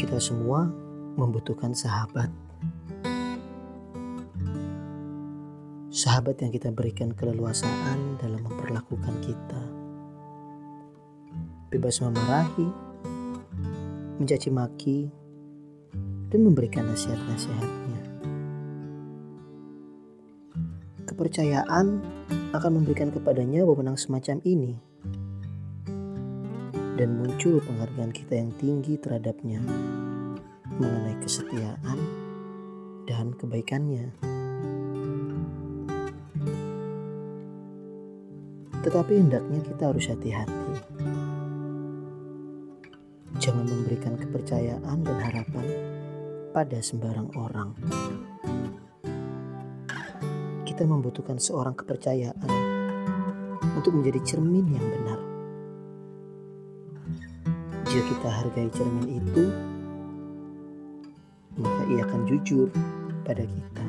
Kita semua membutuhkan sahabat. Sahabat yang kita berikan keleluasaan dalam memperlakukan kita. Bebas memarahi, mencaci maki, dan memberikan nasihat-nasihatnya. Kepercayaan akan memberikan kepadanya wewenang semacam ini dan muncul penghargaan kita yang tinggi terhadapnya mengenai kesetiaan dan kebaikannya. Tetapi hendaknya kita harus hati-hati. Jangan memberikan kepercayaan dan harapan pada sembarang orang. Kita membutuhkan seorang kepercayaan untuk menjadi cermin yang benar. Jika kita hargai cermin itu, maka ia akan jujur pada kita.